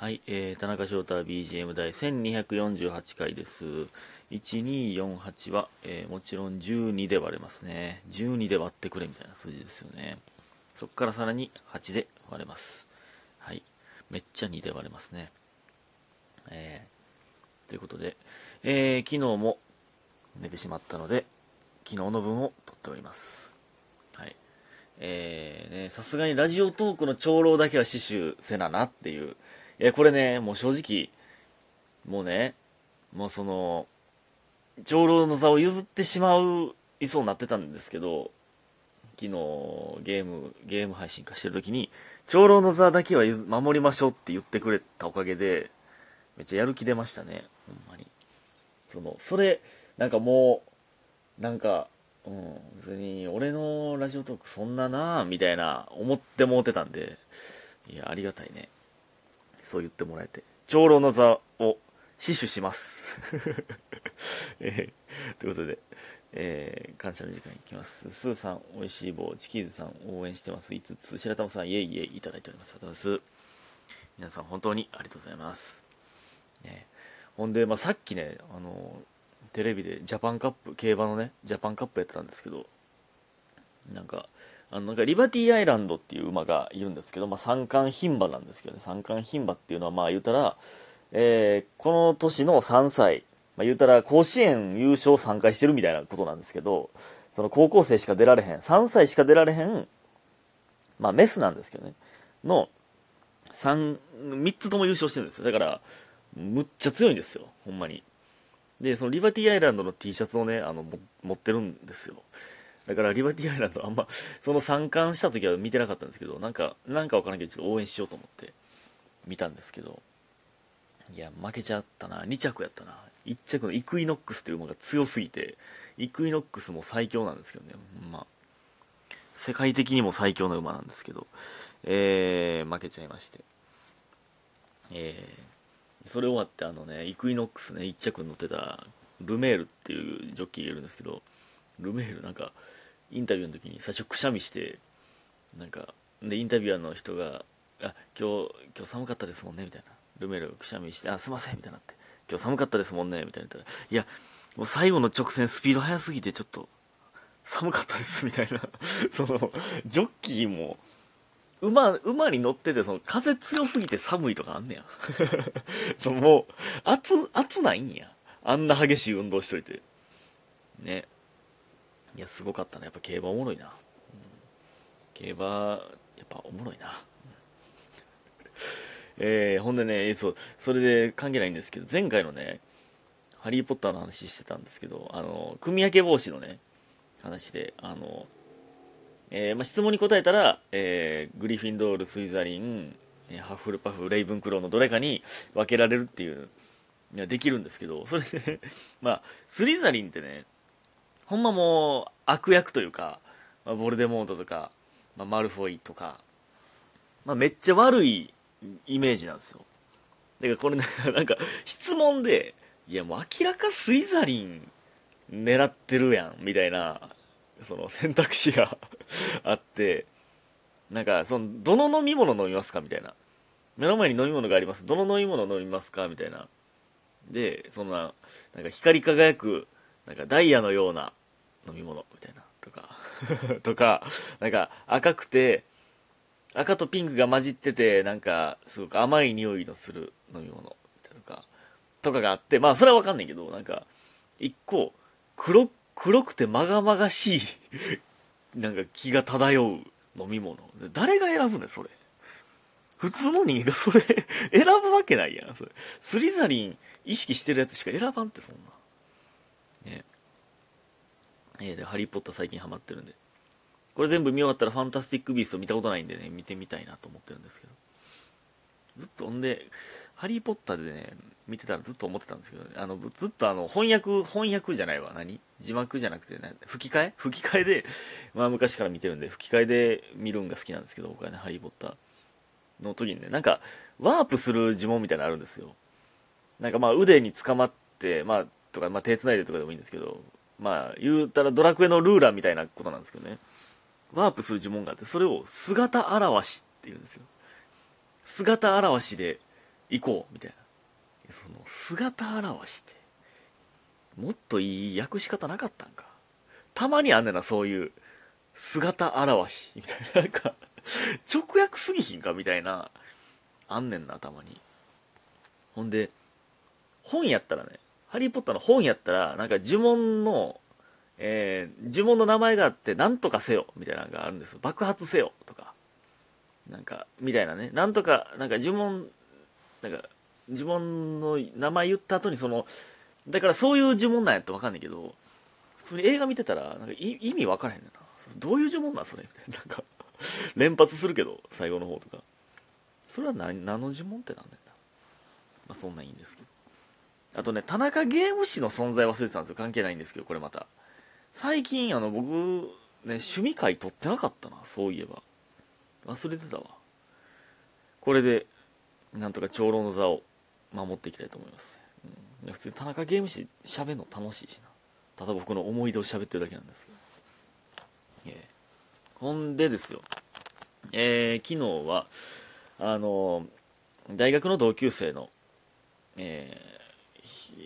はい、えー、田中翔太 BGM 第1248回です。1248は、えーもちろん12で割れますね。12で割ってくれみたいな数字ですよね。そこからさらに8で割れます。はい。めっちゃ2で割れますね。えー、ということで、えー、昨日も寝てしまったので、昨日の分を取っております。はい。えー、ね、さすがにラジオトークの長老だけは死守せななっていう。いや、これね、もう正直、もうね、もうその、長老の座を譲ってしまう、いそうになってたんですけど、昨日、ゲーム、ゲーム配信化してる時に、長老の座だけは守りましょうって言ってくれたおかげで、めっちゃやる気出ましたね、ほんまに。その、それ、なんかもう、なんか、うん、別に俺のラジオトークそんななみたいな思ってもうてたんで、いや、ありがたいね。そう言ってもらえて。長老の座を死守します。えーということで、えー感謝の時間いきます。スーさん、おいしい棒、チキーズさん、応援してます。5つ、白玉さん、イエイイエイいただいております。ありがとうございます。皆さん、本当にありがとうございます。ね、ほんで、まあ、さっきね、あの、テレビでジャパンカップ、競馬のね、ジャパンカップやってたんですけど、なんか、あの、なんかリバティアイランドっていう馬がいるんですけど、まあ、三冠牝馬なんですけどね、三冠牝馬っていうのは、まあ、言うたら、えーこの年の3歳、まあ、言うたら、甲子園優勝3回してるみたいなことなんですけど、その高校生しか出られへん、3歳しか出られへん、まあ、メスなんですけどね、の、三3つとも優勝してるんですよ。だから、むっちゃ強いんですよ、ほんまに。で、そのリバティアイランドの T シャツをね、あの、持ってるんですよ。だから、リバティアイランドあんま、その参観した時は見てなかったんですけど、なんか、なんかわからんけど、ちょっと応援しようと思って、見たんですけど、いや、負けちゃったな。2着やったな。1着のイクイノックスという馬が強すぎて、イクイノックスも最強なんですけどね、まあ、世界的にも最強の馬なんですけど、えー、負けちゃいまして。えー、それ終わってあのね、イクイノックスね、1着に乗ってたルメールっていうジョッキーがいるんですけど、ルメールなんか、インタビューの時に最初くしゃみして、なんか、で、インタビュアーの人が、あ、今日、今日寒かったですもんね、みたいな。ルメールくしゃみして、あ、すいません、みたいなって。今日寒かったですもんね、みたいな言ったら、いや、もう最後の直線スピード速すぎてちょっと、寒かったです、みたいな。その、ジョッキーも、馬、馬に乗ってて、その、風強すぎて寒いとかあんねや。そのもう、暑、暑ないんや。あんな激しい運動しといて。ね。いや、すごかったな。やっぱ競馬おもろいな。うん競馬、やっぱおもろいな。えー、ほんでね、そう、それで関係ないんですけど、前回のね、ハリー・ポッターの話してたんですけど、あの、組み分け防止のね、話で、あの、えーまあ、質問に答えたら、えーグリフィンドール、スイザリン、えハッフルパフ、レイブンクローのどれかに分けられるっていう、いやできるんですけど、それで、まあ、スリザリンってね、ほんまもう悪役というか、まあ、ボルデモートとか、まあ、マルフォイとか、まあ、めっちゃ悪いイメージなんですよ。だからこれね、なんか質問で、いやもう明らかスイザリン狙ってるやん、みたいな、その選択肢が あって、なんか、その、どの飲み物飲みますかみたいな。目の前に飲み物があります。どの飲み物飲みますかみたいな。で、そんな、なんか光り輝く、なんかダイヤのような飲み物、みたいな。とか、とか、なんか赤くて、赤とピンクが混じってて、なんか、すごく甘い匂いのする飲み物、みたいなのか、とかがあって、まあ、それはわかんないけど、なんか、一個、黒、黒くてまがまがしい、なんか気が漂う飲み物。誰が選ぶね、それ。普通の人間がそれ、選ぶわけないやん、それ。スリザリン意識してるやつしか選ばんって、そんな。ね。えーで、ハリーポッター最近ハマってるんで。これ全部見終わったらファンタスティック・ビースト見たことないんでね、見てみたいなと思ってるんですけど。ずっと、ほんで、ハリー・ポッターでね、見てたらずっと思ってたんですけどね、あの、ずっとあの、翻訳、翻訳じゃないわ、何？字幕じゃなくて、ね、吹き替え？吹き替えで、まあ昔から見てるんで、吹き替えで見るんが好きなんですけど、僕はね、ハリー・ポッターの時にね、なんか、ワープする呪文みたいなのあるんですよ。なんかまあ腕に捕まって、まあ、とか、まあ手繋いでとかでもいいんですけど、まあ、言うたらドラクエのルーラーみたいなことなんですけどね。ワープする呪文があって、それを姿現しって言うんですよ。姿現しで行こうみたいなその姿現しってもっといい訳し方なかったんかたまにあんねんなそういう姿現しみたいななんか直訳すぎひんかみたいなあんねんなたまにほんで本やったらねハリー・ポッターの本やったらなんか呪文のえー、呪文の名前があって、なんとかせよ、みたいなのがあるんですよ。爆発せよ、とか。なんか、みたいなね。なんとか、なんか呪文、なんか、呪文の名前言った後にその、だからそういう呪文なんやってわかんないけど、普通に映画見てたら、なんか意味わからへんねんな。どういう呪文なんそれ？みたいな。なんか連発するけど、最後の方とか。それは何、何の呪文ってなんだよな。まあそんなんいいんですけど。あとね、田中ゲーム誌の存在忘れてたんですよ。関係ないんですけど、これまた。最近あの僕ね趣味会取ってなかったなそういえば。忘れてたわ。これでなんとか長老の座を守っていきたいと思います、うん、普通に田中ゲーム誌喋るの楽しいしな。ただ僕の思い出を喋ってるだけなんですけど、えー、ほんでですよ。えー、昨日はあの大学の同級生の、えー、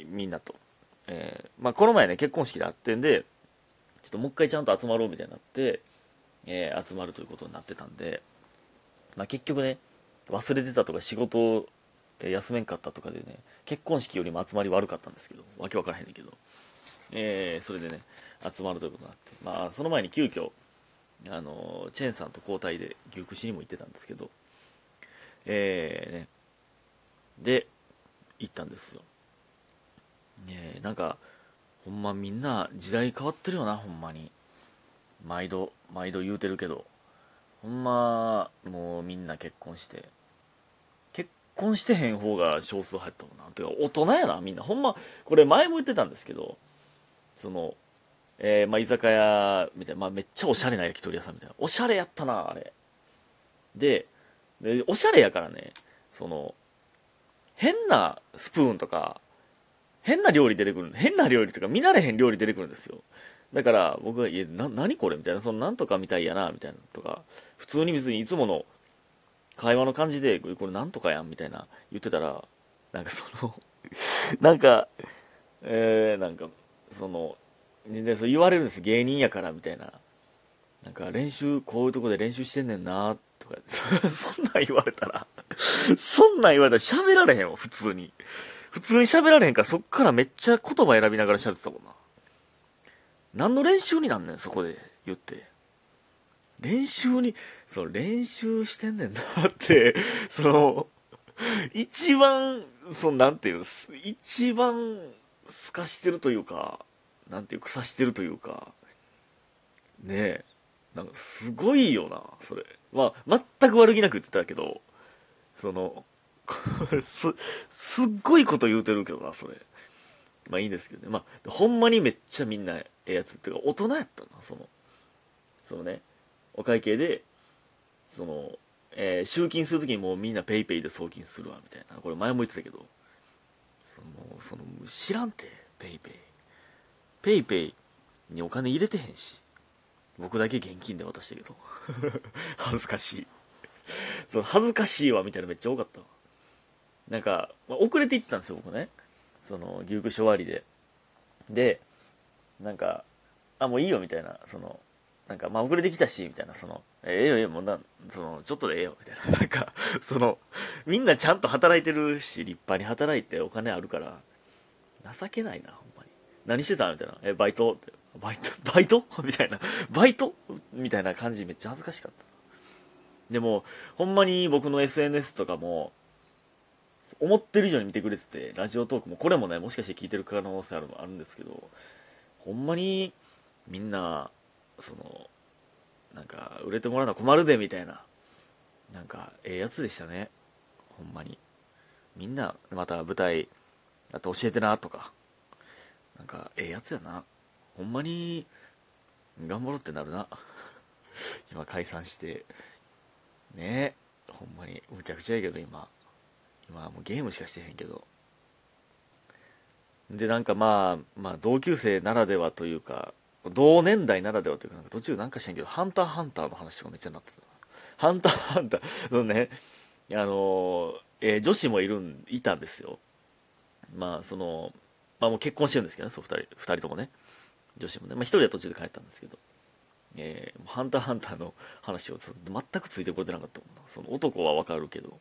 みんなと、えーまあ、この前ね結婚式で会ってんでちょっともう一回ちゃんと集まろうみたいになって、えー、集まるということになってたんで、まあ、結局ね忘れてたとか仕事を休めんかったとかでね結婚式よりも集まり悪かったんですけどわけわからへんねんけど、えー、それでね集まるということになってまあその前に急遽あのチェンさんと交代で牛串にも行ってたんですけどえー、ねで行ったんですよ、え、なんかほんまみんな時代変わってるよなほんまに。毎度毎度言うてるけど。ほんまもうみんな結婚して。結婚してへん方が少数入ったもんな。てか大人やなみんな。ほんまこれ前も言ってたんですけどそのえー、まあ居酒屋みたいな、まあ、めっちゃおしゃれな焼き鳥屋さんみたいな。おしゃれやったなあれ。ででおしゃれやからねその変なスプーンとか変な料理出てくる。変な料理とか見慣れへん料理出てくるんですよ。だから僕が、いや、な、何これみたいな、そのなんとかみたいやな、みたいなとか、普通に別にいつもの会話の感じで、これなんとかやん、みたいな言ってたら、なんかその なんか、えー、なんか、その、で、そう言われるんです芸人やから、みたいな。なんか練習、こういうとこで練習してんねんな、とか、そんなん言われたらそんなん言われたら喋られへんわ、普通に。普通に喋られへんから、そっからめっちゃ言葉選びながら喋ってたもんな。何の練習になんねん、そこで言って。練習に、その練習してんねんなって、その、一番、その、なんていう、一番透かしてるというか、なんていう、腐してるというか、ねえ、なんかすごいよな、それ。まあ、全く悪気なく言ってたけど、その、す、すっごいこと言うてるけどな、それ。まあいいんですけどね。まあ、ほんまにめっちゃみんなええやつっていうか、大人やったな、その、そのね、お会計で、その、えー、集金するときにもうみんな PayPay で送金するわ、みたいな。これ前も言ってたけど、その、その、知らんて、PayPay。PayPay にお金入れてへんし。僕だけ現金で渡してるけど。恥ずかしい。そう、恥ずかしいわ、みたいなめっちゃ多かったわ。なんか、まあ、遅れて行ったんですよ、僕ね。その、牛串終わりで。で、なんか、あ、もういいよ、みたいな、その、なんか、まあ、遅れてきたし、みたいな、その、ええよ、ええよ、もうな、その、ちょっとでええよ、みたいな。なんか、その、みんなちゃんと働いてるし、立派に働いてお金あるから、情けないな、ほんまに。何してた？みたいな。え、バイト？って。バイト？バイト？みたいな。バイト？みたいな感じめっちゃ恥ずかしかった。でも、ほんまに僕の SNS とかも、思ってる以上に見てくれてて、ラジオトークも、これもね、もしかして聞いてる可能性あるあるんですけど、ほんまに、みんな、その、なんか、売れてもらうのは困るで、みたいな、なんか、ええやつでしたね。ほんまに。みんな、また舞台、あと教えてな、とか、なんか、ええやつやな。ほんまに、頑張ろうってなるな。今解散して、ねえほんまに、むちゃくちゃやけど今。あもうゲームしかしてへんけどでなんかまあまあ同級生ならではというか同年代ならではというかなんか途中なんかしてんけどハンターハンターの話とかめっちゃなってたハンターハンターそのねあのえー女子もいるん、いたんですよ。まあ、その、まあもう結婚してるんですけどね、そう二人、二人ともね。女子もね。まあ一人は途中で帰ったんですけど。えーハンターハンターの話を全くついてこれてなかったもんな。その男はわかるけど。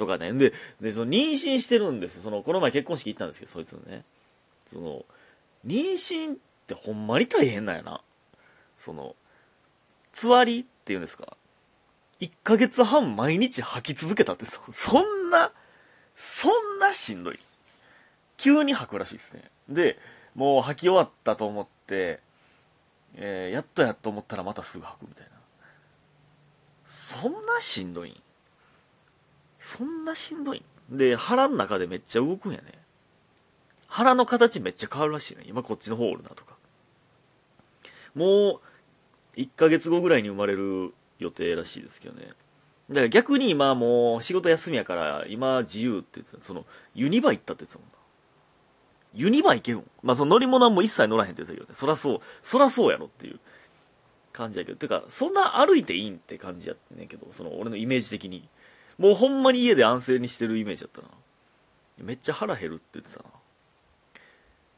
とかね。で、で、その妊娠してるんですよ。その、この前結婚式行ったんですけど、そいつのね。その、妊娠ってほんまに大変なんやな。その、つわりっていうんですか。1ヶ月半毎日吐き続けたってそ、そんな、そんなしんどい。急に吐くらしいですね。で、もう吐き終わったと思って、えーやっとやっと思ったらまたすぐ吐くみたいな。そんなしんどいん？そんなしんどいで、腹の中でめっちゃ動くんやね。腹の形めっちゃ変わるらしいね。今こっちの方おるなとか。もう、1ヶ月後ぐらいに生まれる予定らしいですけどね。だから逆に今もう仕事休みやから今自由って言ってたそのユニバ行ったって言ってたもんな。ユニバ行けるん？まあその乗り物はもう一切乗らへんって言ってたけどね。そらそう、そらそうやろっていう感じやけど。てか、そんな歩いていいんって感じやってんねんけど、その俺のイメージ的に。もうほんまに家で安静にしてるイメージやったな。めっちゃ腹減るって言ってたな。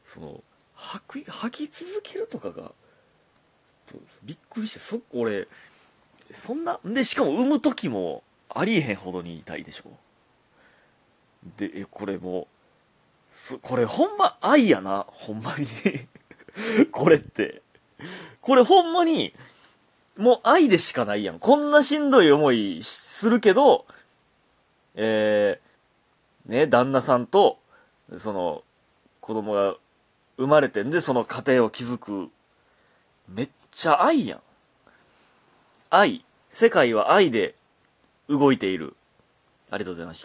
その、吐き、吐き続けるとかが、ちょっとびっくりして、そっ、俺、そんな、で、しかも産む時もありえへんほどに痛いでしょ。で、え、これもう、これほんま愛やな、ほんまに。これって。これほんまに、もう愛でしかないやん。こんなしんどい思いするけど、えー、ね、旦那さんと、その、子供が生まれてんで、その家庭を築く。めっちゃ愛やん。愛。世界は愛で動いている。ありがとうございました。